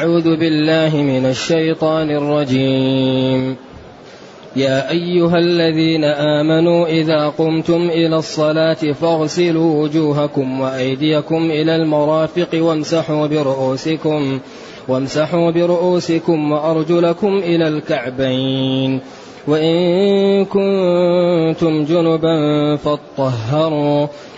أعوذ بالله من الشيطان الرجيم. يا أيها الذين آمنوا إذا قمتم إلى الصلاة فاغسلوا وجوهكم وأيديكم إلى المرافق وامسحوا برؤوسكم وامسحوا برؤوسكم وأرجلكم إلى الكعبين. وإن كنتم جنبا فاطهروا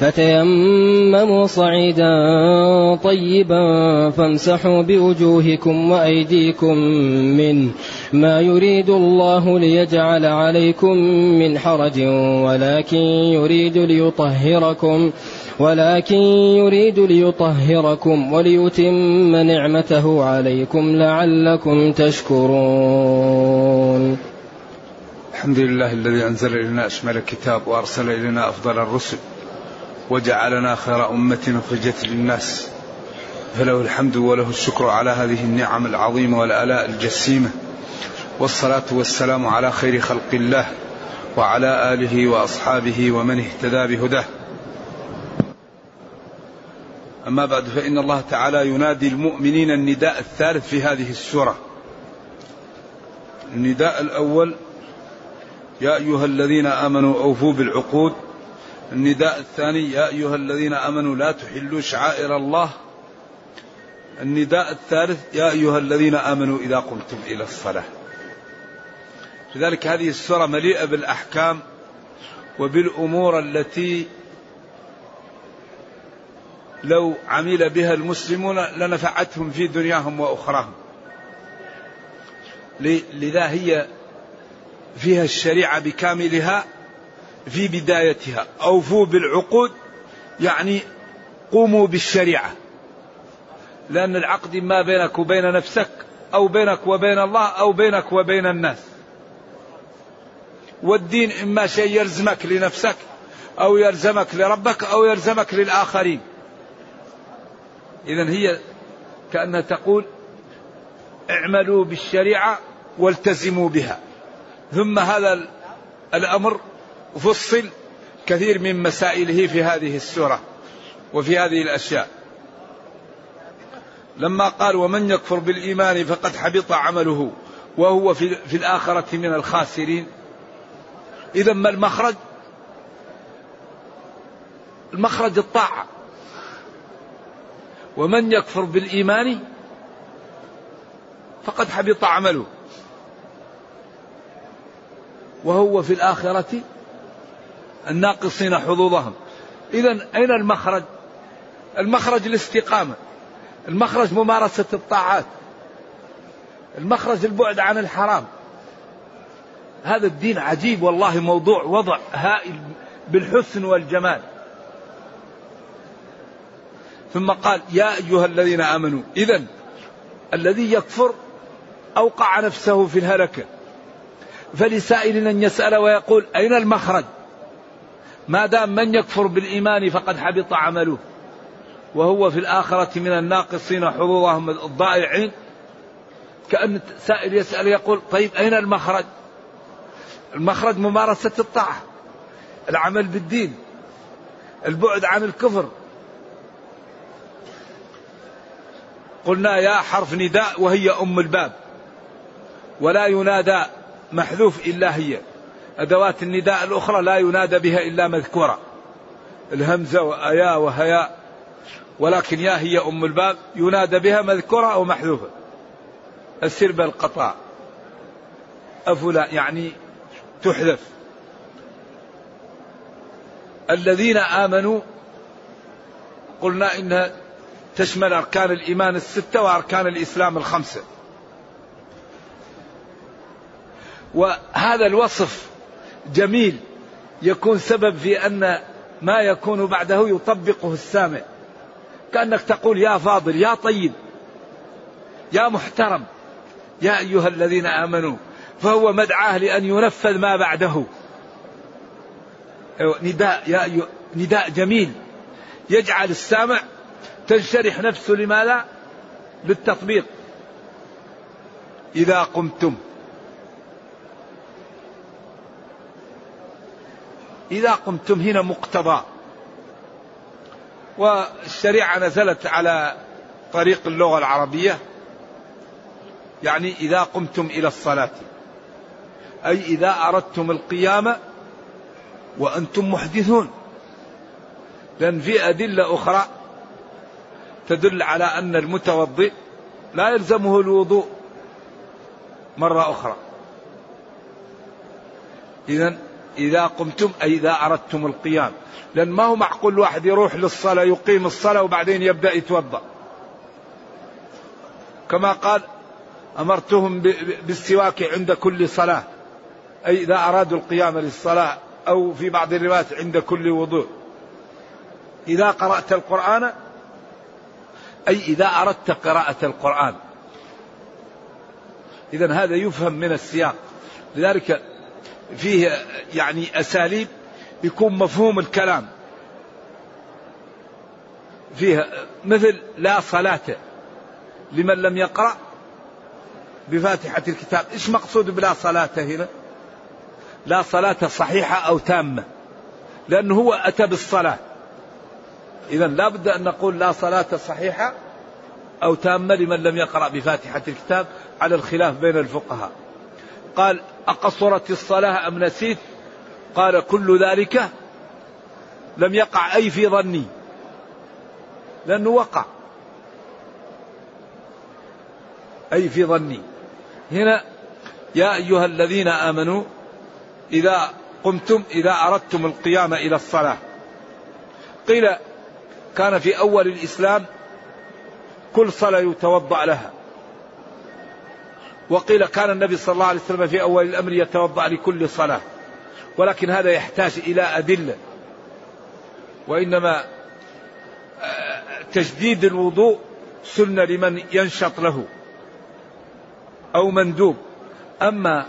فتيمموا صعيدا طيبا فامسحوا بوجوهكم وأيديكم منه ما يريد الله ليجعل عليكم من حرج ولكن يريد ليطهركم ولكن يريد ليطهركم وليتم نعمته عليكم لعلكم تشكرون. الحمد لله الذي أنزل إلينا أشمل الكتاب وأرسل إلينا أفضل الرسل. وجعلنا خير أمة أخرجت للناس. فله الحمد وله الشكر على هذه النعم العظيمة والآلاء الجسيمة. والصلاة والسلام على خير خلق الله وعلى آله وأصحابه ومن اهتدى بهداه. أما بعد فإن الله تعالى ينادي المؤمنين النداء الثالث في هذه السورة. النداء الأول يا أيها الذين آمنوا أوفوا بالعقود. النداء الثاني يا أيها الذين آمنوا لا تحلوا شعائر الله. النداء الثالث يا أيها الذين آمنوا إذا قمتم إلى الصلاة. لذلك هذه السورة مليئة بالأحكام وبالأمور التي لو عمل بها المسلمون لنفعتهم في دنياهم وأخراهم. لذا هي فيها الشريعة بكاملها في بدايتها أوفوا بالعقود يعني قوموا بالشريعة. لأن العقد ما بينك وبين نفسك أو بينك وبين الله أو بينك وبين الناس. والدين إما شيء يلزمك لنفسك أو يلزمك لربك أو يلزمك للآخرين. إذا هي كأنها تقول اعملوا بالشريعة والتزموا بها. ثم هذا الأمر فصل كثير من مسائله في هذه السورة وفي هذه الأشياء. لما قال ومن يكفر بالإيمان فقد حبط عمله وهو في, في الآخرة من الخاسرين. إذا ما المخرج؟ المخرج الطاعة. ومن يكفر بالإيمان فقد حبط عمله. وهو في الآخرة الناقصين حظوظهم. إذا أين المخرج؟ المخرج الاستقامة. المخرج ممارسة الطاعات. المخرج البعد عن الحرام. هذا الدين عجيب والله موضوع وضع هائل بالحسن والجمال. ثم قال يا أيها الذين آمنوا إذا الذي يكفر أوقع نفسه في الهلكة فلسائل أن يسأل ويقول أين المخرج؟ ما دام من يكفر بالإيمان فقد حبط عمله. وهو في الآخرة من الناقصين حظوظهم الضائعين. كأن سائل يسأل يقول طيب أين المخرج؟ المخرج ممارسة الطاعة العمل بالدين البعد عن الكفر. قلنا يا حرف نداء وهي أم الباب ولا ينادى محذوف إلا هي. أدوات النداء الأخرى لا ينادى بها إلا مذكورة. الهمزة وأيا وهياء. ولكن يا هي أم الباب ينادى بها مذكورة أو محذوفة. السربة القطاع أفلا يعني تحذف. الذين آمنوا قلنا إنها تشمل أركان الإيمان الستة وأركان الإسلام الخمسة. وهذا الوصف جميل. يكون سبب في أن ما يكون بعده يطبقه السامع. كأنك تقول يا فاضل يا طيب يا محترم يا أيها الذين آمنوا فهو مدعاه لأن ينفذ ما بعده. أيوة، نداء يا أيوة نداء جميل. يجعل السامع تنشرح نفسه لماذا؟ للتطبيق. إذا قمتم. إذا قمتم هنا مقتضى. والشريعة نزلت على طريق اللغة العربية. يعني إذا قمتم إلى الصلاة. أي إذا أردتم القيام وأنتم محدثون. لأن في أدلة أخرى تدل على أن المتوضئ لا يلزمه الوضوء مرة أخرى. إذا إذا قمتم أي إذا أردتم القيام. لأن ما هو معقول واحد يروح للصلاة يقيم الصلاة وبعدين يبدأ يتوضأ. كما قال أمرتهم بالسواك عند كل صلاة. أي إذا أرادوا القيام للصلاة أو في بعض الروايات عند كل وضوء. إذا قرأت القرآن أي إذا أردت قراءة القرآن. إذا هذا يفهم من السياق. لذلك فيه يعني أساليب يكون مفهوم الكلام. فيها مثل لا صلاة لمن لم يقرأ بفاتحة الكتاب. إيش مقصود بلا صلاة هنا؟ لا صلاة صحيحة أو تامة لأنه هو أتى بالصلاة. إذا لا بد أن نقول لا صلاة صحيحة أو تامة لمن لم يقرأ بفاتحة الكتاب على الخلاف بين الفقهاء. قال أقصرت الصلاة أم نسيت؟ قال كل ذلك لم يقع أي في ظني. لأنه وقع. أي في ظني. هنا يا أيها الذين آمنوا إذا قمتم إذا أردتم القيام إلى الصلاة. قيل كان في أول الإسلام كل صلاة يتوضأ لها. وقيل كان النبي صلى الله عليه وسلم في أول الأمر يتوضأ لكل صلاة. ولكن هذا يحتاج إلى أدلة. وإنما آه، تجديد الوضوء سنة لمن ينشط له أو مندوب. أما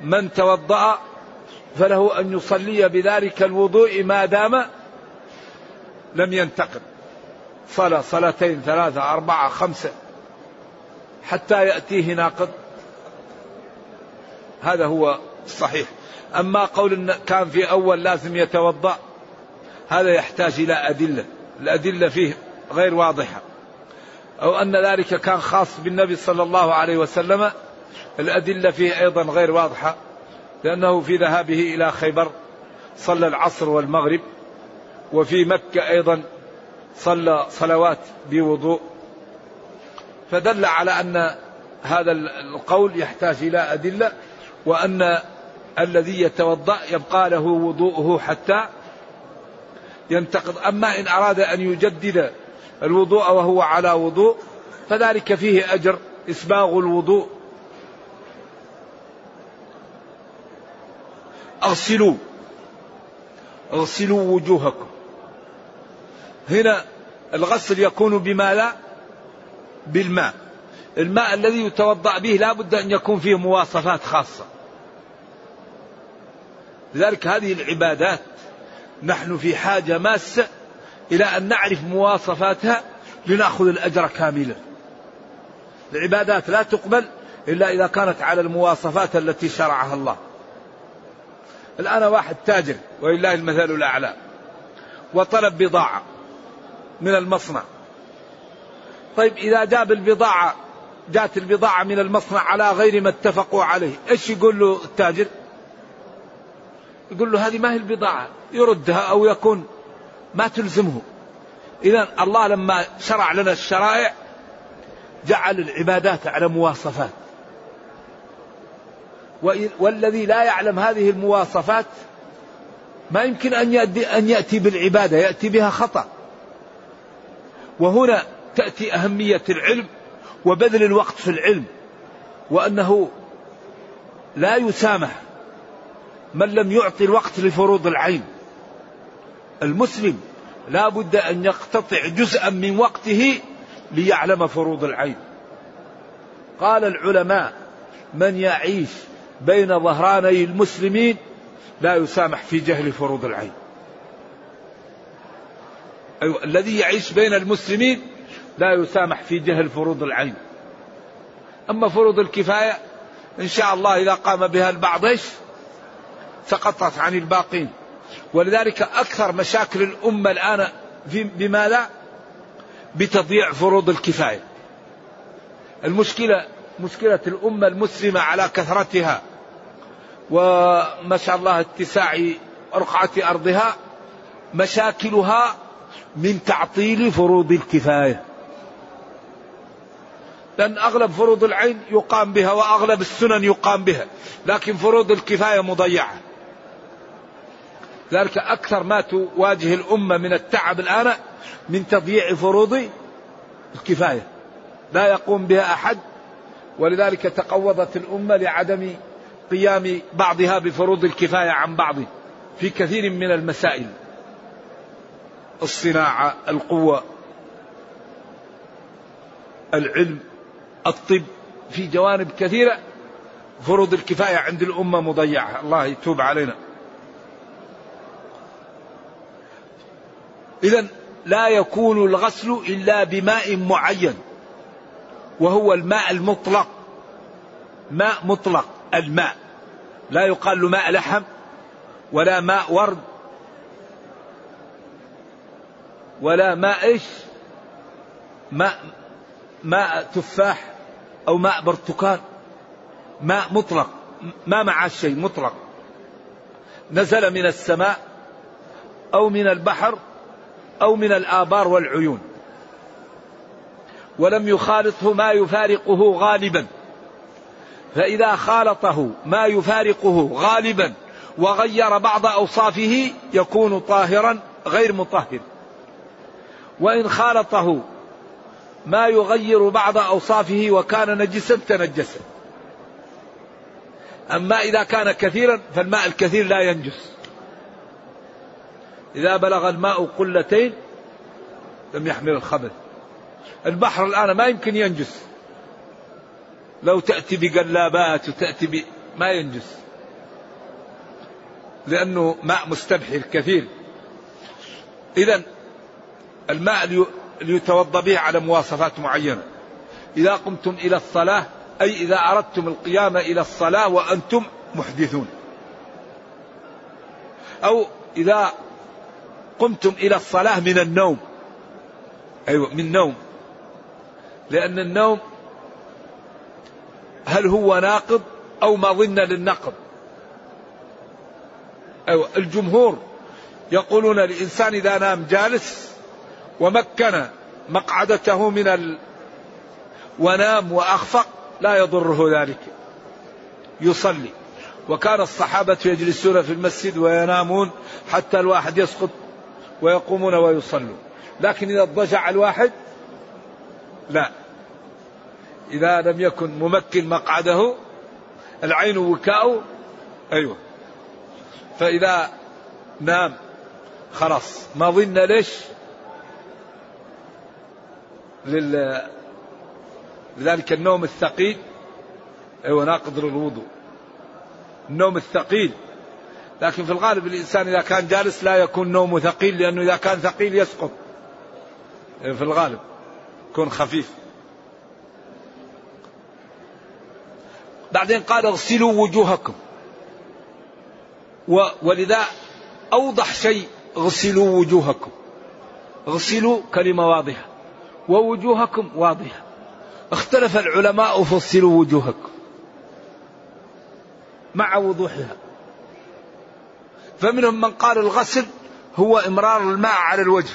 من توضأ فله أن يصلي بذلك الوضوء ما دام لم ينتقل. صلاة صلاتين ثلاثة أربعة خمسة حتى يأتيه ناقض. هذا هو الصحيح. أما قول كان في أول لازم يتوضأ هذا يحتاج إلى أدلة. الأدلة فيه غير واضحة. أو أن ذلك كان خاص بالنبي صلى الله عليه وسلم الأدلة فيه أيضا غير واضحة لأنه في ذهابه إلى خيبر صلى العصر والمغرب وفي مكة أيضا صلى صلوات بوضوء. فدل على أن هذا القول يحتاج إلى أدلة. وأن الذي يتوضأ يبقى له وضوءه حتى ينتقض. أما إن أراد أن يجدد الوضوء وهو على وضوء فذلك فيه أجر إسباغ الوضوء. أغسلوا أغسلوا وجوهكم. هنا الغسل يكون بما لا بالماء. الماء الذي يتوضأ به لا بد أن يكون فيه مواصفات خاصة. لذلك هذه العبادات نحن في حاجة ماسه إلى أن نعرف مواصفاتها لنأخذ الأجر كاملا. العبادات لا تقبل إلا إذا كانت على المواصفات التي شرعها الله. الآن واحد تاجر ولله المثل الأعلى وطلب بضاعة من المصنع. طيب إذا جاب البضاعة جاءت البضاعة من المصنع على غير ما اتفقوا عليه إيش يقول له التاجر؟ يقول له هذه ما هي البضاعة يردها أو يكون ما تلزمه. إذا الله لما شرع لنا الشرائع جعل العبادات على مواصفات. والذي لا يعلم هذه المواصفات ما يمكن أن يأتي, أن يأتي بالعبادة يأتي بها خطأ. وهنا تأتي أهمية العلم وبذل الوقت في العلم وأنه لا يسامح من لم يعطي الوقت لفروض العين. المسلم لا بد أن يقتطع جزءا من وقته ليعلم فروض العين. قال العلماء من يعيش بين ظهراني المسلمين لا يسامح في جهل فروض العين. أيوة الذي يعيش بين المسلمين لا يسامح في جهل فروض العين. أما فروض الكفاية إن شاء الله إذا قام بها البعض إيش؟ سقطت عن الباقين. ولذلك أكثر مشاكل الأمة الآن بماذا بتضييع فروض الكفاية. المشكلة مشكلة الأمة المسلمة على كثرتها. وما شاء الله اتساع رقعة أرضها مشاكلها من تعطيل فروض الكفاية. لأن أغلب فروض العين يقام بها وأغلب السنن يقام بها لكن فروض الكفاية مضيعة. ذلك أكثر ما تواجه الأمة من التعب الآن من تضييع فروض الكفاية. لا يقوم بها أحد ولذلك تقوضت الأمة لعدم قيام بعضها بفروض الكفاية عن بعض في كثير من المسائل. الصناعة القوة العلم الطب في جوانب كثيرة فروض الكفاية عند الأمة مضيعة. الله يتوب علينا. إذا لا يكون الغسل إلا بماء معين وهو الماء المطلق ماء مطلق الماء. لا يقال له ماء لحم ولا ماء ورد ولا ماء إيش؟ ماء ماء تفاح أو ماء برتقال. ماء مطلق ما مع شيء مطلق. نزل من السماء أو من البحر أو من الآبار والعيون. ولم يخالطه ما يفارقه غالبا. فإذا خالطه ما يفارقه غالبا وغير بعض أوصافه يكون طاهرا غير مطهر. وإن خالطه ما يغير بعض أوصافه وكان نجسا تنجس. أما إذا كان كثيرا فالماء الكثير لا ينجس. إذا بلغ الماء قلتين لم يحمل الخبث البحر الآن ما يمكن ينجس. لو تأتي بقلابات وتأتي ب... ما ينجس. لأنه ماء مستبحر كثير. إذا الماء اللي يتوضا به على مواصفات معينة. إذا قمتم إلى الصلاة أي إذا أردتم القيام إلى الصلاة وأنتم محدثون. أو إذا قمتم إلى الصلاة من النوم. أيوة من نوم لأن النوم هل هو ناقض أو مظنة للنقض؟ أيوة الجمهور يقولون الإنسان إذا نام جالس ومكن مقعدته من ال... ونام وأخفق لا يضره ذلك. يصلي. وكان الصحابة يجلسون في المسجد وينامون حتى الواحد يسقط ويقومون ويصلون. لكن إذا اضطجع الواحد لا. إذا لم يكن ممكن مقعده العين وكاء أيوة. فإذا نام خلاص. ما ظن ليش؟ لل... لذلك النوم الثقيل أيوة ناقض للوضوء. النوم الثقيل لكن في الغالب الإنسان إذا كان جالس لا يكون نومه ثقيل لأنه إذا كان ثقيل يسقط. في الغالب يكون خفيف. بعدين قال اغسلوا وجوهكم. ولذا أوضح شيء اغسلوا وجوهكم. اغسلوا كلمة واضحة. ووجوهكم واضحة. اختلف العلماء فصلوا وجوهكم. مع وضوحها. فمنهم من قال الغسل هو إمرار الماء على الوجه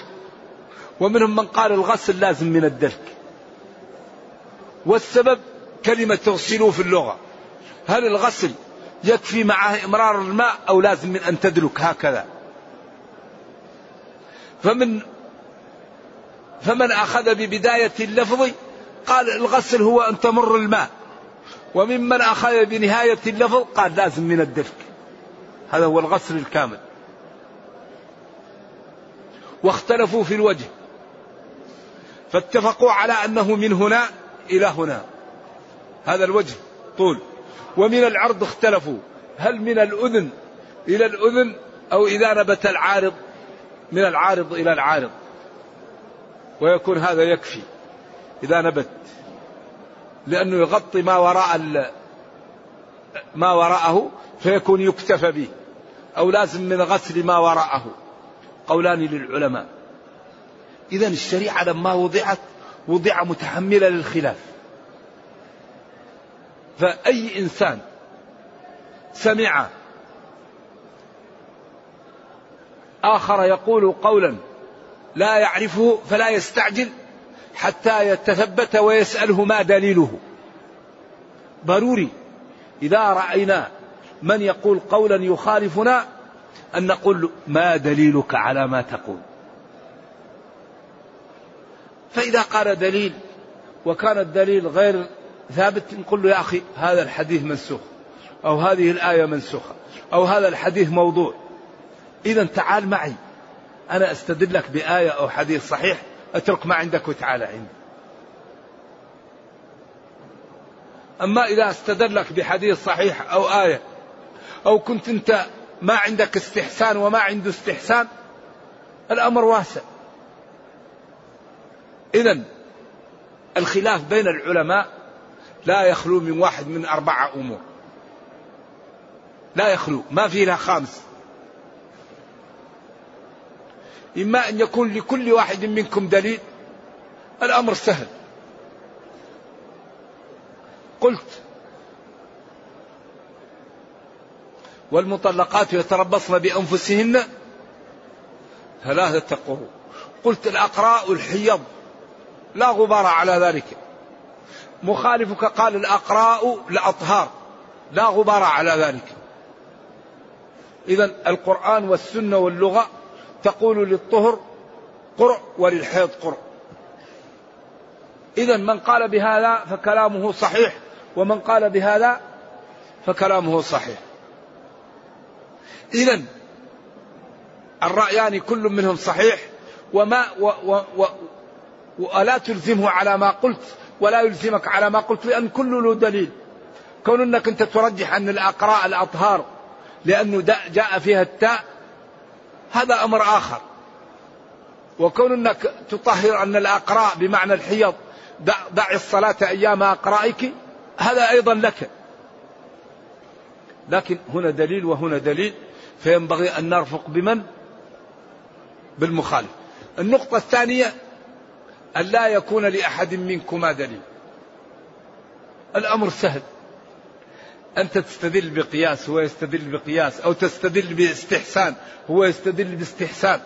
ومنهم من قال الغسل لازم من الدلك. والسبب كلمة تغسلوا في اللغة. هل الغسل يكفي معه إمرار الماء أو لازم من أن تدلك؟ هكذا. فمن فمن أخذ ببداية اللفظ قال الغسل هو أن تمر الماء وممن أخذ بنهاية اللفظ قال لازم من الدلك. هذا هو الغسل الكامل. واختلفوا في الوجه. فاتفقوا على أنه من هنا إلى هنا. هذا الوجه طول. ومن العرض اختلفوا. هل من الأذن إلى الأذن أو إذا نبت العارض من العارض إلى العارض؟ ويكون هذا يكفي إذا نبت. لأنه يغطي ما وراء ما وراءه فيكون يكتفى به أو لازم من غسل ما وراءه. قولان للعلماء. إذا الشريعة لما وضعت وضع متحملة للخلاف. فأي إنسان سمع آخر يقول قولا لا يعرفه فلا يستعجل حتى يتثبت ويسأله ما دليله. ضروري إذا رأينا من يقول قولا يخالفنا أن نقول ما دليلك على ما تقول. فإذا قال دليل وكان الدليل غير ثابت نقول له يا أخي هذا الحديث منسوخ أو هذه الآية منسوخة أو هذا الحديث موضوع. إذا تعال معي أنا أستدل لك بآية أو حديث صحيح أترك ما عندك وتعال عندي. أما إذا استدلك بحديث صحيح أو آية أو كنت أنت ما عندك استحسان وما عنده استحسان الأمر واسع. إذا الخلاف بين العلماء لا يخلو من واحد من أربعة أمور. لا يخلو ما في لها خامس. إما أن يكون لكل واحد منكم دليل الأمر سهل. قلت والمطلقات يتربصن بأنفسهن ثلاثة قروء قلت الأقراء الحيض لا غبار على ذلك. مخالفك قال الأقراء الأطهار لا غبار على ذلك. إذا القرآن والسنة واللغة تقول للطهر قرء وللحيض قرء. إذا من قال بهذا فكلامه صحيح ومن قال بهذا فكلامه صحيح. إذا الرأيان كل منهم صحيح وما و و و ولا تلزمه على ما قلت ولا يلزمك على ما قلت لأن كل له دليل. كون أنك أنت ترجح أن الأقراء الأطهار لأنه جاء فيها التاء هذا أمر آخر. وكون أنك تطهر أن الأقراء بمعنى الحيض دع, دع الصلاة أيام أقرائك هذا أيضا لك. لكن هنا دليل وهنا دليل فينبغي أن نرفق بمن؟ بالمخالف. النقطة الثانية أن لا يكون لأحد منكما دليل. الأمر سهل. أنت تستدل بقياس هو يستدل بقياس أو تستدل باستحسان هو يستدل باستحسان.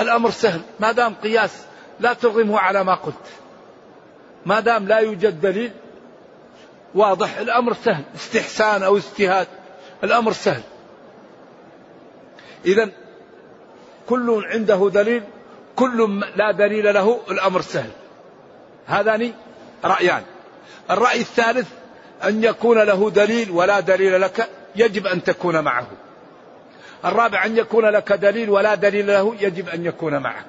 الأمر سهل. ما دام قياس لا ترغمه على ما قلت. ما دام لا يوجد دليل واضح الأمر سهل استحسان أو اجتهاد الأمر سهل. إذا كل عنده دليل كل لا دليل له الأمر سهل. هذان رأيان. الرأي الثالث أن يكون له دليل ولا دليل لك يجب أن تكون معه. الرابع أن يكون لك دليل ولا دليل له يجب أن يكون معك.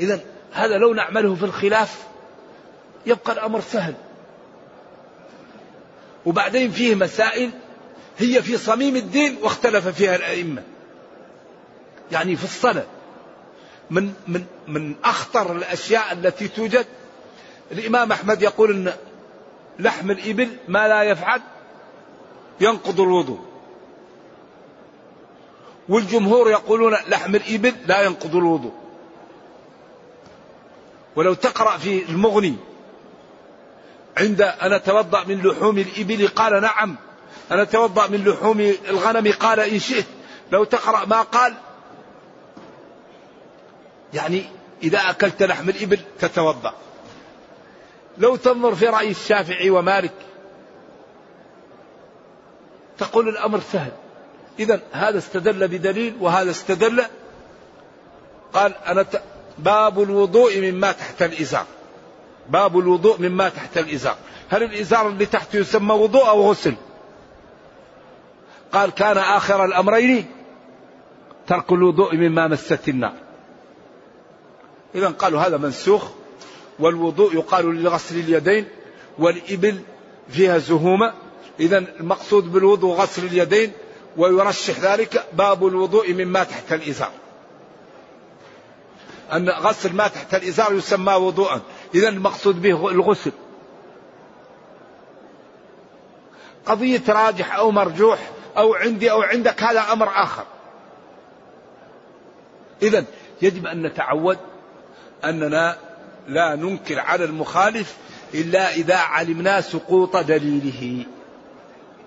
إذا هذا لو نعمله في الخلاف يبقى الأمر سهل. وبعدين فيه مسائل هي في صميم الدين واختلف فيها الأئمة. يعني في الصلاة. من من من أخطر الأشياء التي توجد الإمام أحمد يقول أن لحم الإبل ما لا يفعل ينقض الوضوء. والجمهور يقولون لحم الإبل لا ينقض الوضوء. ولو تقرأ في المغني عند أنا أتوضأ من لحوم الإبل؟ قال نعم. أنا أتوضأ من لحوم الغنم؟ قال إن شئت. لو تقرأ ما قال يعني إذا أكلت لحم الإبل تتوضأ. لو تنظر في رأي الشافعي ومالك تقول الأمر سهل. إذا هذا استدل بدليل وهذا استدل. قال أنا. باب الوضوء مما تحت الإزار. باب الوضوء مما تحت الإزار. هل الإزار اللي تحته يسمى وضوء أو غسل؟ قال كان آخر الأمرين ترك الوضوء مما مست النار. إذا قالوا هذا منسوخ والوضوء يقال لغسل اليدين والإبل فيها زهومة. إذا المقصود بالوضوء غسل اليدين ويرشح ذلك باب الوضوء مما تحت الإزار. أن غسل ما تحت الإزار يسمى وضوءا. إذا المقصود به الغسل. قضية راجح أو مرجوح أو عندي أو عندك هذا أمر آخر. إذا يجب أن نتعود أننا لا ننكر على المخالف إلا إذا علمنا سقوط دليله.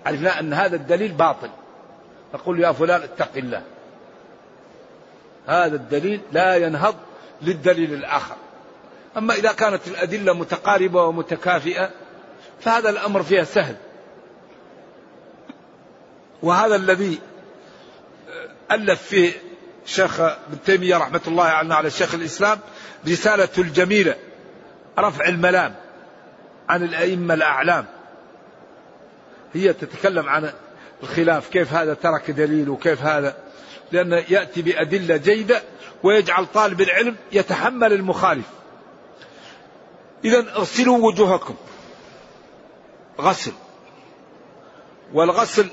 عرفنا أن هذا الدليل باطل. نقول يا فلان اتق الله. هذا الدليل لا ينهض للدليل الآخر. أما إذا كانت الأدلة متقاربة ومتكافئة فهذا الأمر فيها سهل. وهذا الذي ألف فيه شيخ ابن تيمية رحمة الله على شيخ الإسلام رسالة الجميلة رفع الملام عن الأئمة الأعلام. هي تتكلم عن الخلاف كيف هذا ترك دليل وكيف هذا. لأنه يأتي بأدلة جيدة ويجعل طالب العلم يتحمل المخالف. إذا اغسلوا وجوهكم. غسل. والغسل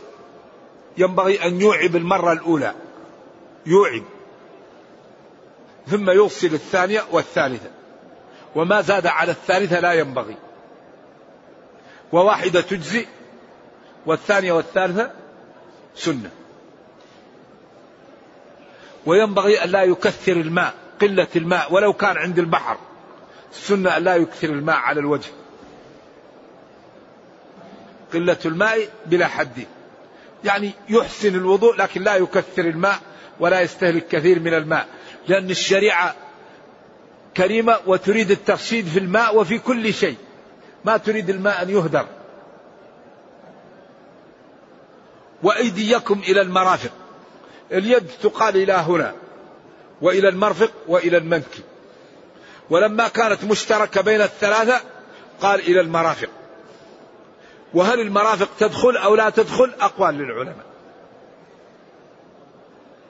ينبغي أن يوعب المرة الأولى. يوعب. ثم يغسل الثانية والثالثة. وما زاد على الثالثة لا ينبغي. وواحدة تجزي والثانية والثالثة سنة. وينبغي أن لا يكثر الماء قلة الماء ولو كان عند البحر. السنة لا يكثر الماء على الوجه. قلة الماء بلا حد. يعني يحسن الوضوء لكن لا يكثر الماء ولا يستهلك كثير من الماء. لأن الشريعة كريمة وتريد الترشيد في الماء وفي كل شيء. ما تريد الماء أن يهدر. وأيديكم إلى المرافق. اليد تقال إلى هنا. وإلى المرفق وإلى المنكب. ولما كانت مشتركة بين الثلاثة قال إلى المرافق وهل المرافق تدخل أو لا تدخل؟ أقوال للعلماء.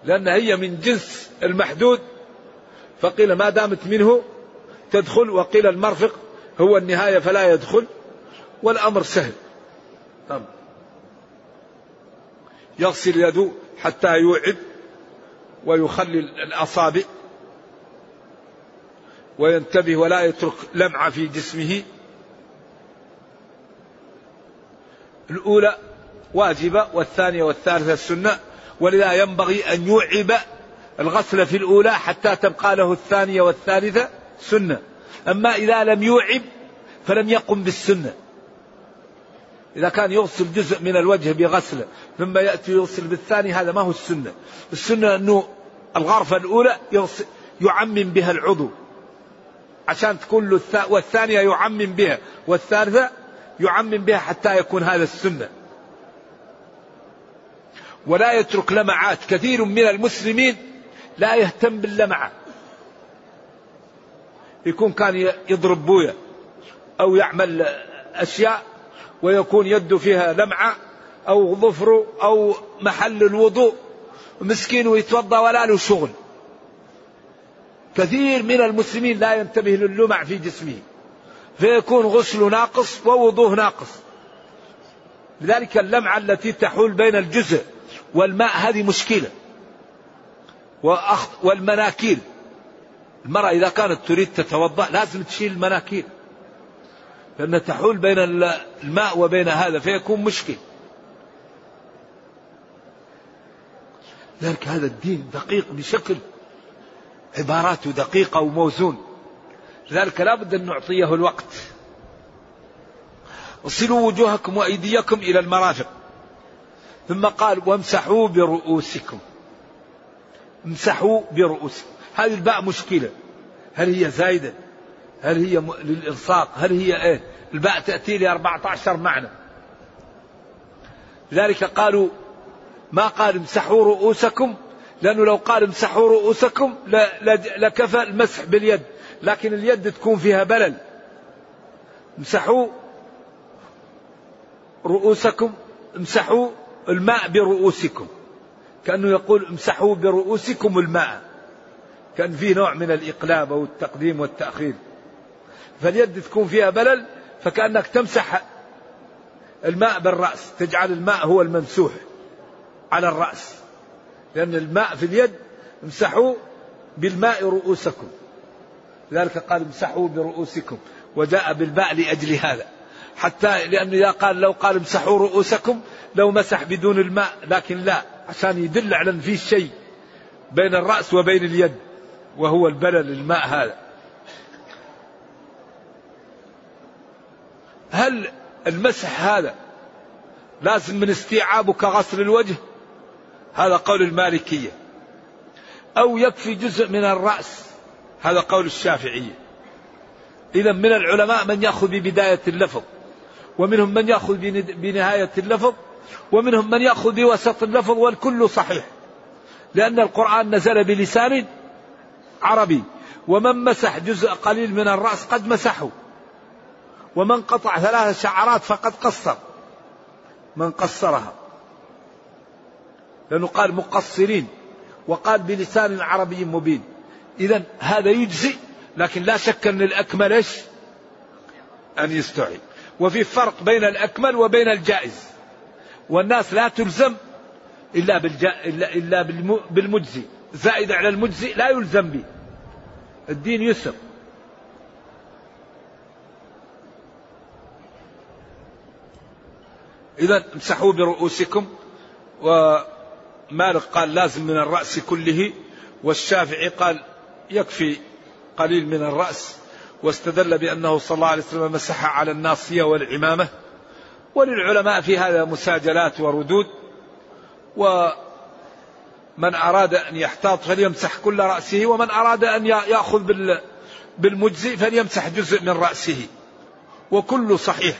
لأن هي من جنس المحدود فقيل ما دامت منه تدخل وقيل المرفق هو النهاية فلا يدخل والأمر سهل. طب. يغسل يده حتى يوعد ويخلي الأصابع وينتبه ولا يترك لمعة في جسمه. الأولى واجبة والثانية والثالثة السنة ولذا ينبغي أن يوعب الغسل في الأولى حتى تبقى له الثانية والثالثة سنة. أما إذا لم يوعب فلم يقم بالسنة. إذا كان يغسل جزء من الوجه بغسله ثم يأتي يغسل بالثاني هذا ما هو السنة. السنة أنه الغرفة الأولى يعمم بها العضو. عشان تكون له والثانية يعمم بها والثالثة يعمم بها حتى يكون هذا السنة. ولا يترك لمعات. كثير من المسلمين لا يهتم باللمعة. يكون كان يضرب بويا أو يعمل أشياء ويكون يده فيها لمعة أو ظفره أو محل الوضوء. مسكين ويتوضأ ولا له شغل. كثير من المسلمين لا ينتبه للمع في جسمه. فيكون غسله ناقص ووضوه ناقص. لذلك اللمعة التي تحول بين الجزء والماء هذه مشكلة. والمناكير المرأة إذا كانت تريد تتوضأ لازم تشيل المناكير لأن تحول بين الماء وبين هذا فيكون مشكل. لذلك هذا الدين دقيق بشكل عباراته دقيقة وموزون. لذلك لا بد أن نعطيه الوقت. اصلوا وجوهكم وأيديكم إلى المرافق. ثم قال وامسحوا برؤوسكم. امسحوا برؤوسكم. هذه الباء مشكلة. هل هي زايدة؟ هل هي للإلصاق؟ هل هي إيه؟ الباء تأتي ل 14 معنى. لذلك قالوا ما قال امسحوا رؤوسكم لأنه لو قال امسحوا رؤوسكم لكفى المسح باليد. لكن اليد تكون فيها بلل. امسحوا رؤوسكم امسحوا الماء برؤوسكم. كأنه يقول امسحوا برؤوسكم الماء. كان في نوع من الإقلاب أو التقديم والتأخير. فاليد تكون فيها بلل فكأنك تمسح الماء بالرأس. تجعل الماء هو الممسوح على الرأس. لأن الماء في اليد امسحوا بالماء رؤوسكم. لذلك قال امسحوا برؤوسكم. وجاء بالباء لأجل هذا. حتى لأنه إذا قال لو قال امسحوا رؤوسكم لو مسح بدون الماء لكن لا عشان يدل على أن في شيء بين الرأس وبين اليد وهو البلل الماء هذا. هل المسح هذا لازم من استيعابه كغسل الوجه؟ هذا قول المالكية. أو يكفي جزء من الرأس هذا قول الشافعية إذا من العلماء من يأخذ ببداية اللفظ ومنهم من يأخذ بنهاية اللفظ ومنهم من يأخذ بوسط اللفظ والكل صحيح. لأن القرآن نزل بلسان عربي. ومن مسح جزء قليل من الرأس قد مسحه. ومن قطع ثلاث شعرات فقد قصر. من قصرها. لأنه قال مقصرين وقال بلسان عربي مبين. إذا هذا يجزي لكن لا شك أن الأكمل إيش؟ أن يستوعب وفي فرق بين الأكمل وبين الجائز. والناس لا تلزم إلا, بالجا... إلا, إلا بالمجزي زائد على المجزي لا يلزم به. الدين يسر. إذا امسحوا برؤوسكم ومالك قال لازم من الرأس كله والشافعي قال يكفي قليل من الرأس واستدل بأنه صلى الله عليه وسلم مسح على الناصية والعمامة. وللعلماء في هذا مساجلات وردود ومن أراد أن يحتاط فليمسح كل رأسه ومن أراد أن يأخذ بالمجزي فليمسح جزء من رأسه. وكل صحيح.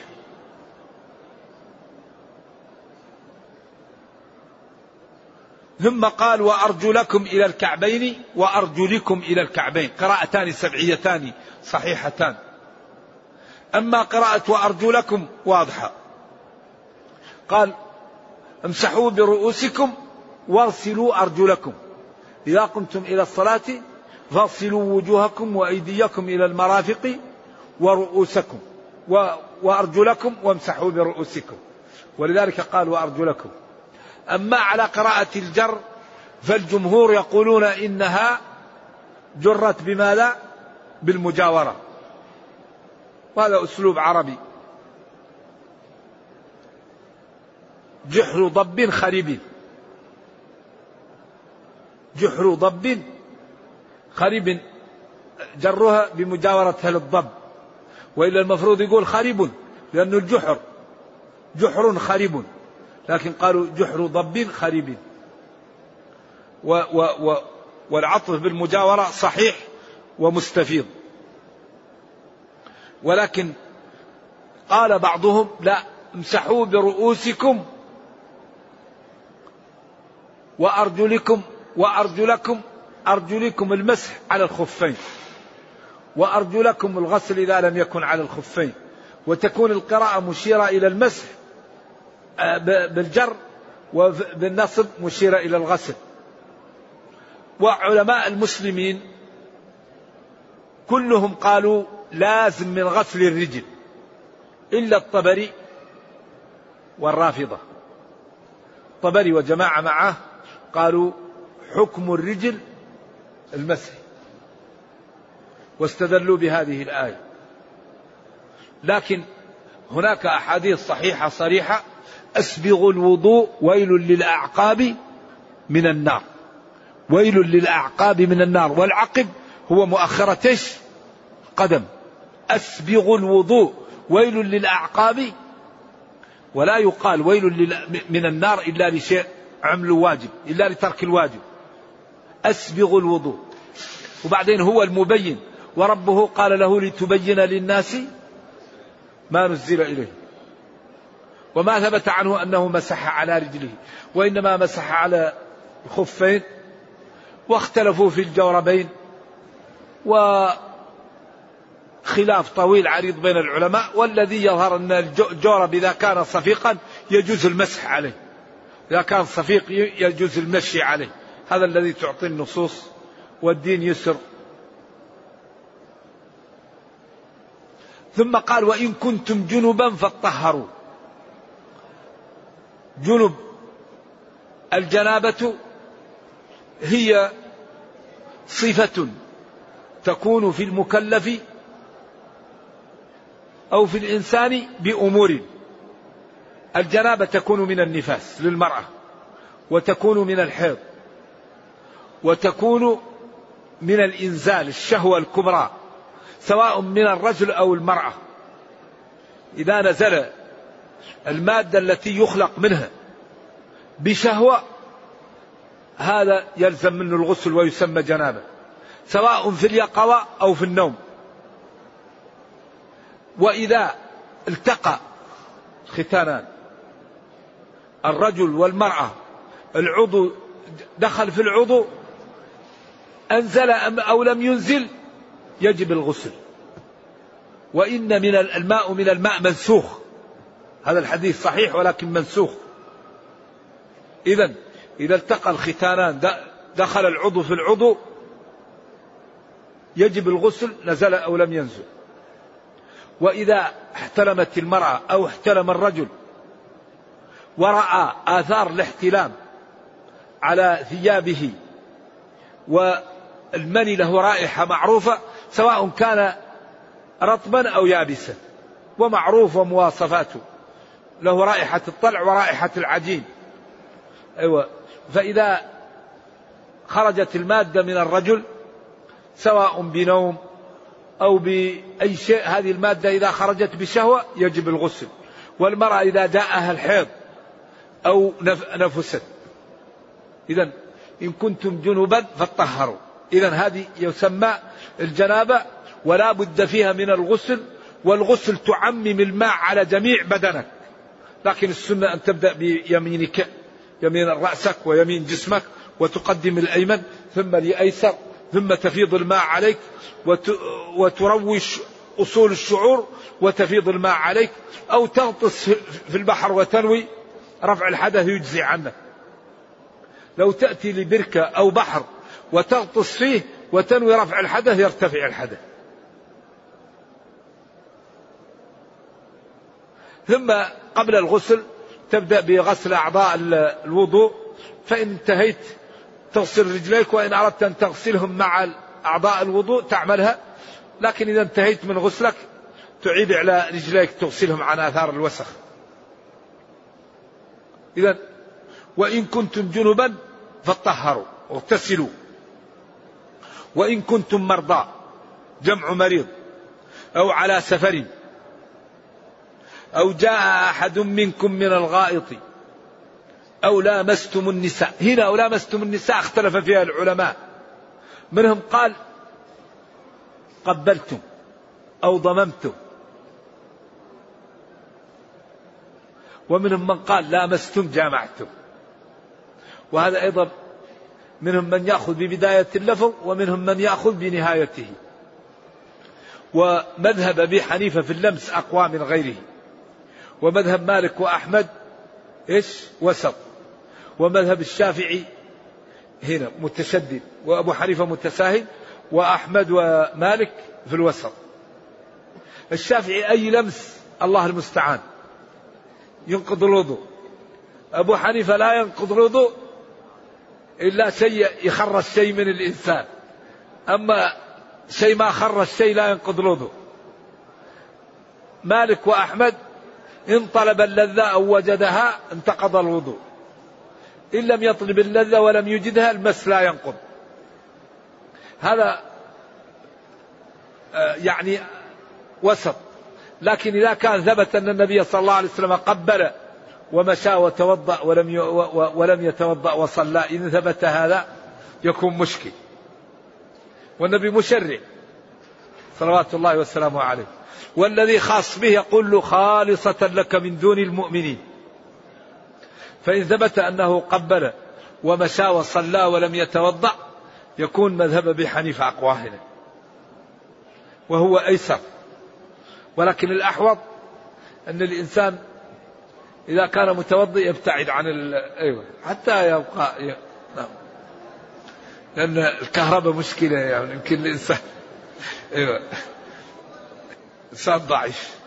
ثم قال وأرجلكم إلى الكعبين وأرجلكم إلى الكعبين. قراءتان سبعيتان صحيحتان. أما قراءة وأرجلكم واضحة. قال امسحوا برؤوسكم واغسلوا أرجلكم. إذا قمتم إلى الصلاة فاغسلوا وجوهكم وأيديكم إلى المرافق ورؤوسكم. وأرجلكم وامسحوا برؤوسكم. ولذلك قال وأرجلكم. أما على قراءة الجر فالجمهور يقولون إنها جرت بماذا؟ بالمجاورة. وهذا أسلوب عربي. جحر ضب خريب. جحر ضب خريب. جرها بمجاورتها للضب. وإلا المفروض يقول خريب لأنه الجحر. جحر خريب. لكن قالوا جحر ضب خريب. و و و والعطف بالمجاورة صحيح ومستفيض. ولكن قال بعضهم لا امسحوا برؤوسكم وأرجلكم وأرجلكم أرجلكم المسح على الخفين وأرجلكم الغسل إذا لم يكن على الخفين وتكون القراءة مشيرة إلى المسح بالجر وبالنصب مشيرة إلى الغسل. وعلماء المسلمين كلهم قالوا لازم من غسل الرجل إلا الطبري والرافضة. الطبري وجماعة معه قالوا حكم الرجل المسح. واستدلوا بهذه الآية. لكن هناك أحاديث صحيحة صريحة أسبغ الوضوء ويل للأعقاب من النار. ويل للأعقاب من النار. والعقب هو مؤخرة قدم. أسبغ الوضوء ويل للأعقاب. ولا يقال ويل من النار إلا لشيء عمل واجب إلا لترك الواجب. أسبغ الوضوء. وبعدين هو المبين. وربه قال له لتبين للناس ما نزل إليه. وما ثبت عنه أنه مسح على رجله وإنما مسح على الخفين واختلفوا في الجوربين وخلاف طويل عريض بين العلماء والذي يظهر أن الجورب إذا كان صفيقا يجوز المسح عليه. إذا كان صفيق يجوز المشي عليه. هذا الذي تعطي النصوص والدين يسر. ثم قال وإن كنتم جنبا فاطهروا. جنب الجنابة هي صفة تكون في المكلف أو في الإنسان بأمور. الجنابة تكون من النفاس للمرأة وتكون من الحيض وتكون من الإنزال الشهوة الكبرى سواء من الرجل أو المرأة. إذا نزل المادة التي يخلق منها بشهوة هذا يلزم منه الغسل ويسمى جنابة سواء في اليقظة أو في النوم. وإذا التقى ختانان الرجل والمرأة العضو دخل في العضو أنزل أو لم ينزل يجب الغسل. وإن من الماء من الماء منسوخ. هذا الحديث صحيح ولكن منسوخ. إذا إذا التقى الختانان دخل العضو في العضو يجب الغسل نزل أو لم ينزل. وإذا احتلمت المرأة أو احتلم الرجل ورأى آثار الاحتلام على ثيابه والمني له رائحة معروفة سواء كان رطبا أو يابسا ومعروف ومواصفاته. له رائحة الطلع ورائحة العجين. أيوة. فإذا خرجت المادة من الرجل سواء بنوم أو بأي شيء هذه المادة إذا خرجت بشهوة يجب الغسل. والمرأة إذا جاءها الحيض أو نفست. إذا إن كنتم جنبا فطهروا إذا هذه يسمى الجنابة ولا بد فيها من الغسل والغسل تعمم الماء على جميع بدنك. لكن السنة أن تبدأ بيمينك يمين رأسك ويمين جسمك وتقدم الأيمن ثم الأيسر ثم تفيض الماء عليك وتروش أصول الشعور وتفيض الماء عليك أو تغطس في البحر وتنوي رفع الحدث يجزي عنك. لو تأتي لبركة أو بحر وتغطس فيه وتنوي رفع الحدث يرتفع الحدث. ثم قبل الغسل تبدأ بغسل أعضاء الوضوء فإن انتهيت تغسل رجليك وإن أردت أن تغسلهم مع أعضاء الوضوء تعملها. لكن إذا انتهيت من غسلك تعيد على رجليك تغسلهم عن آثار الوسخ. إذا وإن كنتم جنبا فطهروا اغتسلوا وإن كنتم مرضى جمع مريض أو على سفر أو جاء أحد منكم من الغائط أو لامستم النساء. هنا أو لامستم النساء اختلف فيها العلماء. منهم قال قبلتم أو ضممتم. ومنهم من قال لامستم جامعتم. وهذا أيضا منهم من يأخذ ببداية اللفظ ومنهم من يأخذ بنهايته. ومذهب أبي حنيفة في اللمس أقوى من غيره. ومذهب مالك وأحمد إيش؟ وسط. ومذهب الشافعي هنا متشدد وأبو حنيفة متساهل وأحمد ومالك في الوسط. الشافعي أي لمس؟ الله المستعان. ينقض الوضوء. أبو حنيفة لا ينقض الوضوء إلا شيء يخرج شيء من الإنسان. أما شيء ما خرج شيء لا ينقض الوضوء. مالك وأحمد إن طلب اللذة أو وجدها انتقض الوضوء. إن لم يطلب اللذة ولم يجدها المس لا ينقض. هذا آه، يعني وسط. لكن إذا كان ثبت أن النبي صلى الله عليه وسلم قبل ومشى وتوضأ ولم ولم يتوضأ وصلى إن ثبت هذا يكون مشكل. والنبي مشرع. صلوات الله وسلامه عليه. والذي خاص به يقول له خالصة لك من دون المؤمنين فإن ثبت أنه قبل ومشى وصلى ولم يتوضأ يكون مذهب أبي حنيفة أقوى وهو أيسر ولكن الأحوط أن الإنسان إذا كان متوضئ يبتعد عن. أيوة حتى يبقى. نعم لأن الكهرباء مشكلة يعني يمكن الإنسان أيوة إنسان ضعيف.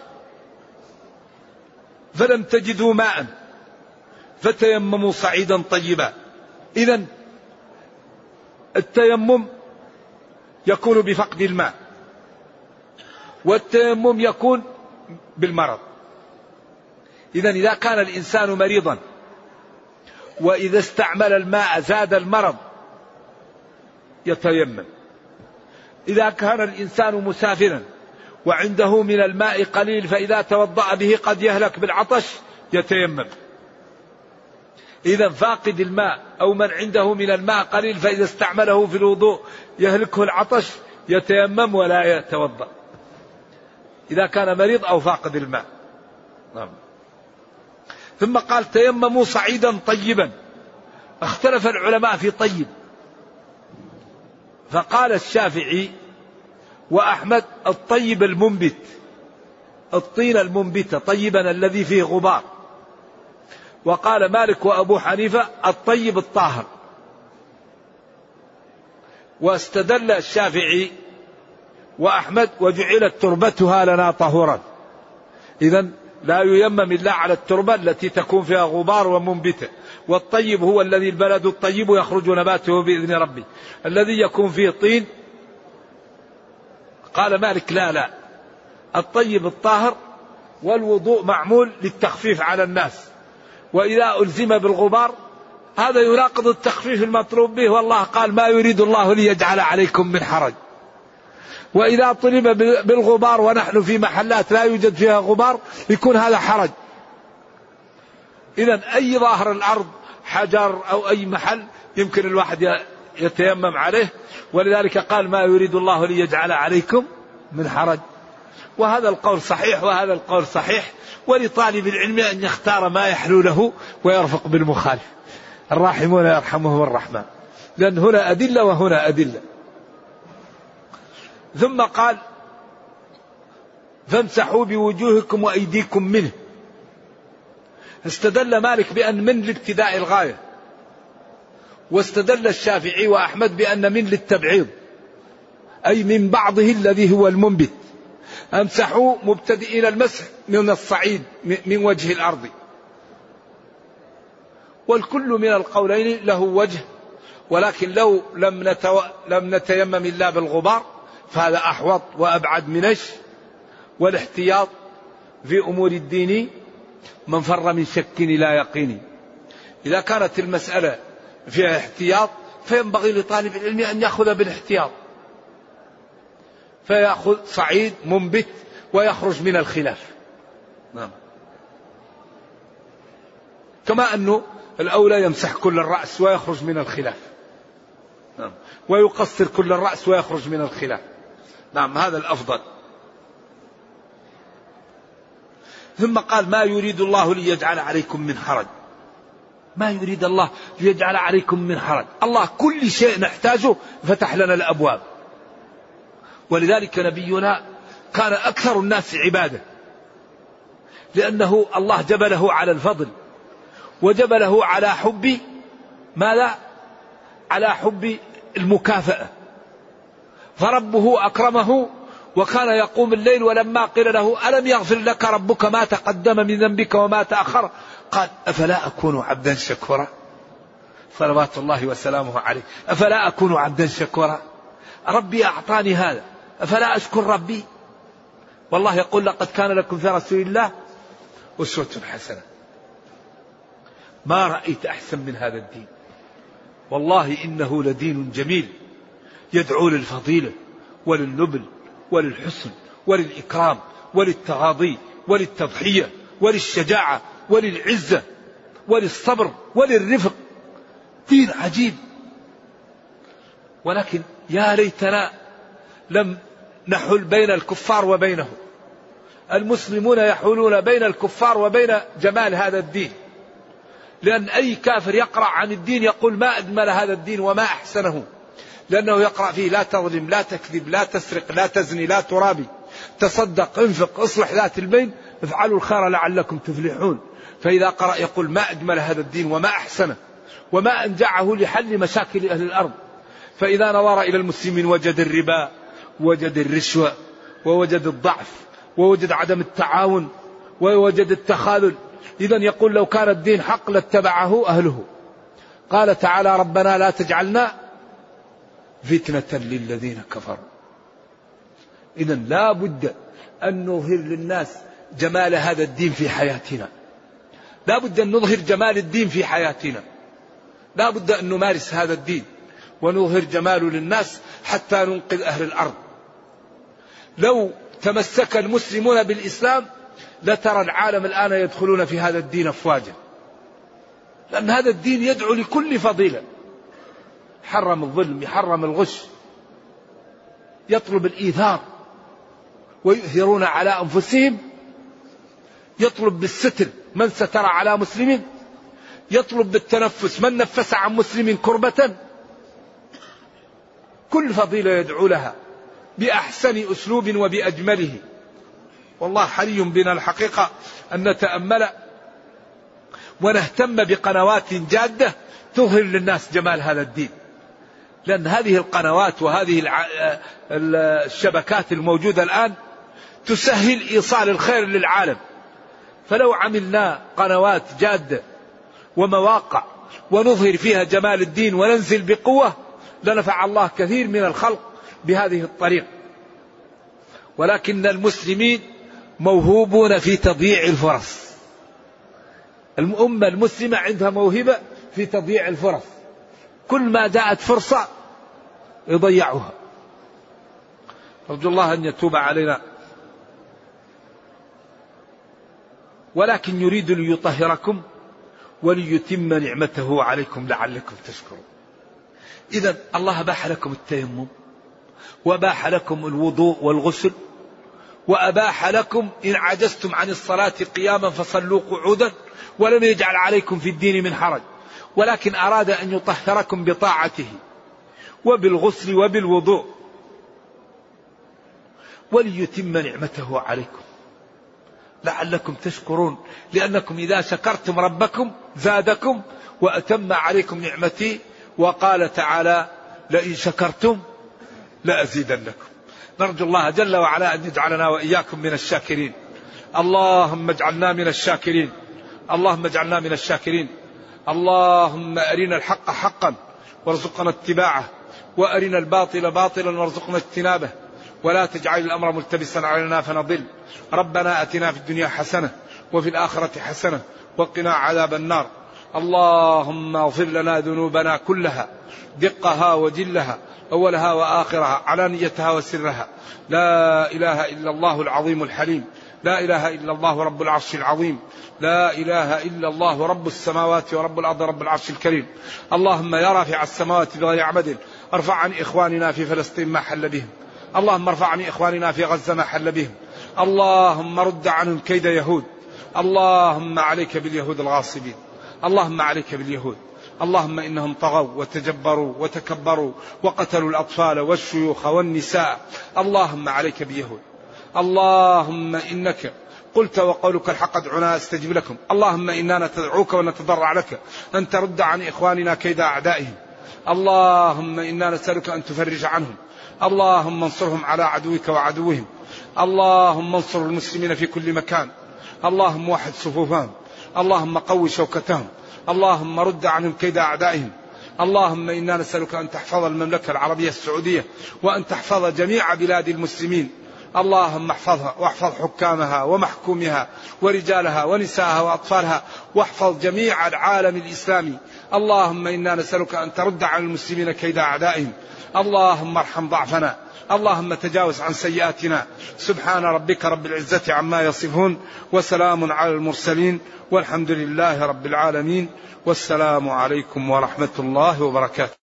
فلم تجدوا ماء فتيمموا صعيدا طيبا. إذا التيمم يكون بفقد الماء والتيمم يكون بالمرض. إذا إذا كان الإنسان مريضا وإذا استعمل الماء زاد المرض يتيمم. إذا كان الإنسان مسافرا وعنده من الماء قليل فإذا توضأ به قد يهلك بالعطش يتيمم. إذا فاقد الماء أو من عنده من الماء قليل فإذا استعمله في الوضوء يهلكه العطش يتيمم ولا يتوضأ. إذا كان مريض أو فاقد الماء. نعم. ثم قال تيمموا صعيدا طيبا. اختلف العلماء في طيب. فقال الشافعي وأحمد الطيب المنبت. الطين المنبتة طيبا الذي فيه غبار. وقال مالك وأبو حنيفة الطيب الطاهر. واستدل الشافعي وأحمد وجعلت تربتها لنا طهورا. إذا لا ييمم إلا على التربة التي تكون فيها غبار ومنبتة والطيب هو الذي البلد الطيب يخرج نباته بإذن ربه الذي يكون فيه طين قال مالك لا لا. الطيب الطاهر والوضوء معمول للتخفيف على الناس. وإذا ألزم بالغبار هذا يناقض التخفيف المطلوب به. والله قال ما يريد الله ليجعل عليكم من حرج. وإذا طلب بالغبار ونحن في محلات لا يوجد فيها غبار يكون هذا حرج. إذا أي ظاهر الأرض حجر أو أي محل يمكن الواحد يتيمم عليه ولذلك قال ما يريد الله ليجعل عليكم من حرج. وهذا القول صحيح وهذا القول صحيح ولطالب العلم أن يختار ما يحلو له ويرفق بالمخالف. الراحمون يرحمهم الرحمن. لأن هنا أدلة وهنا أدلة. ثم قال فامسحوا بوجوهكم وأيديكم منه. استدل مالك بأن من لابتداء الغاية. واستدل الشافعي وأحمد بأن من للتبعيض أي من بعضه الذي هو المنبت. أمسحوا مبتدئين المسح من الصعيد من وجه الأرض. والكل من القولين له وجه ولكن لو لم, نتو... لم نتيمم إلا بالغبار فهذا أحوط وأبعد من والاحتياط في أمور الدين من فر من شك إلى يقين. إذا كانت المسألة فيها احتياط فينبغي لطالب العلم أن يأخذ بالاحتياط. فيأخذ صعيد منبت ويخرج من الخلاف. نعم. كما أنه الأولى يمسح كل الرأس ويخرج من الخلاف. نعم. ويقصر كل الرأس ويخرج من الخلاف. نعم هذا الأفضل. ثم قال ما يريد الله ليجعل عليكم من حرج. ما يريد الله ليجعل عليكم من حرج. الله كل شيء نحتاجه فتح لنا الأبواب. ولذلك نبينا كان أكثر الناس عبادة. لأنه الله جبله على الفضل. وجبله على حب ماذا؟ على حب المكافأة. فربه أكرمه وكان يقوم الليل ولما قيل له ألم يغفر لك ربك ما تقدم من ذنبك وما تأخر؟ قال أفلا أكون عبدا شكورا؟ صلوات الله وسلامه عليه. أفلا أكون عبدا شكورا؟ ربي أعطاني هذا. أفلا أشكر ربي؟ والله يقول لقد كان لكم في رسول الله أسوة حسنة. ما رأيت أحسن من هذا الدين. والله إنه لدين جميل. يدعو للفضيلة وللنبل وللحسن وللإكرام وللتغاضي وللتضحية وللشجاعة وللعزة وللصبر وللرفق. دين عجيب. ولكن يا ليتنا لم نحل بين الكفار وبينه. المسلمون يحولون بين الكفار وبين جمال هذا الدين. لأن أي كافر يقرأ عن الدين يقول ما أجمل هذا الدين وما أحسنه. لأنه يقرأ فيه لا تظلم لا تكذب لا تسرق لا تزني لا ترابي. تصدق انفق اصلح ذات البين افعلوا الخير لعلكم تفلحون. فإذا قرأ يقول ما أجمل هذا الدين وما أحسنه وما أنجعه لحل مشاكل أهل الأرض. فإذا نظر إلى المسلمين وجد الربا وجد الرشوة ووجد الضعف ووجد عدم التعاون ووجد التخاذل. إذا يقول لو كان الدين حق لاتبعه أهله. قال تعالى ربنا لا تجعلنا فتنة للذين كفروا. إذا لا بد أن نظهر للناس جمال هذا الدين في حياتنا. لا بد أن نظهر جمال الدين في حياتنا. لا بد أن نمارس هذا الدين ونظهر جماله للناس حتى ننقذ أهل الأرض. لو تمسك المسلمون بالإسلام لترى العالم الآن يدخلون في هذا الدين أفواجا. لأن هذا الدين يدعو لكل فضيلة. حرم الظلم يحرم الغش يطلب الإيثار ويؤثرون على أنفسهم يطلب بالستر من ستر على مسلم يطلب بالتنفس من نفس عن مسلم كربة؟ كل فضيلة يدعو لها بأحسن أسلوب وبأجمله. والله حري بنا الحقيقة أن نتأمل ونهتم بقنوات جادة تظهر للناس جمال هذا الدين. لأن هذه القنوات وهذه الشبكات الموجودة الآن تسهل إيصال الخير للعالم. فلو عملنا قنوات جادة ومواقع ونظهر فيها جمال الدين وننزل بقوة لنفع الله كثير من الخلق بهذه الطريقة ولكن المسلمين موهوبون في تضييع الفرص. الأمة المسلمة عندها موهبة في تضييع الفرص. كل ما جاءت فرصة يضيعها. أرجو الله أن يتوب علينا. ولكن يريد ليطهركم وليتم نعمته عليكم لعلكم تشكرون. إذا الله أباح لكم التيمم وأباح لكم الوضوء والغسل وأباح لكم إن عجزتم عن الصلاة قياما فصلوا قعودا ولم يجعل عليكم في الدين من حرج. ولكن أراد أن يطهركم بطاعته وبالغسل وبالوضوء وليتم نعمته عليكم. لعلكم تشكرون. لأنكم إذا شكرتم ربكم زادكم وأتم عليكم نعمتي وقال تعالى لئن شكرتم لأزيدنكم. نرجو الله جل وعلا أن يجعلنا وإياكم من الشاكرين. اللهم اجعلنا من الشاكرين. اللهم اجعلنا من الشاكرين. اللهم أرنا الحق حقا وارزقنا اتباعه. وأرنا الباطل باطلا وارزقنا اجتنابه. ولا تجعل الأمر ملتبسا علينا فنضل. ربنا أتنا في الدنيا حسنة وفي الآخرة حسنة وقنا عذاب النار. اللهم اغفر لنا ذنوبنا كلها دقها وجلها أولها وآخرها علانيتها وسرها. لا إله إلا الله العظيم الحليم. لا إله إلا الله رب العرش العظيم. لا إله إلا الله رب السماوات ورب الأرض رب العرش الكريم. اللهم يا رافع السماوات بغير عمد. ارفع عن إخواننا في فلسطين ما حل بهم. اللهم ارفع عن إخواننا في غزة ما حل بهم. اللهم رد عنهم كيد يهود. اللهم عليك باليهود الغاصبين. اللهم عليك باليهود. اللهم إنهم طغوا وتجبروا وتكبروا وقتلوا الأطفال والشيوخ والنساء. اللهم عليك بيهود اللهم إنك قلت وقولك الحق ادعونا استجب لكم. اللهم إنا نتدعوك ونتضرع لك. أن ترد عن إخواننا كيد أعدائهم. اللهم إنا نسألك أن تفرج عنهم. اللهم انصرهم على عدوك وعدوهم. اللهم انصر المسلمين في كل مكان. اللهم وحد صفوفهم. اللهم قوي شوكتهم. اللهم رد عنهم كيد أعدائهم. اللهم إنا نسألك أن تحفظ المملكة العربية السعودية وأن تحفظ جميع بلاد المسلمين. اللهم احفظها واحفظ حكامها ومحكومها ورجالها ونساءها وأطفالها واحفظ جميع العالم الإسلامي. اللهم إنا نسألك أن ترد عن المسلمين كيد أعدائهم. اللهم ارحم ضعفنا. اللهم تجاوز عن سيئاتنا. سبحان ربك رب العزة عما يصفون. وسلام على المرسلين. والحمد لله رب العالمين. والسلام عليكم ورحمة الله وبركاته.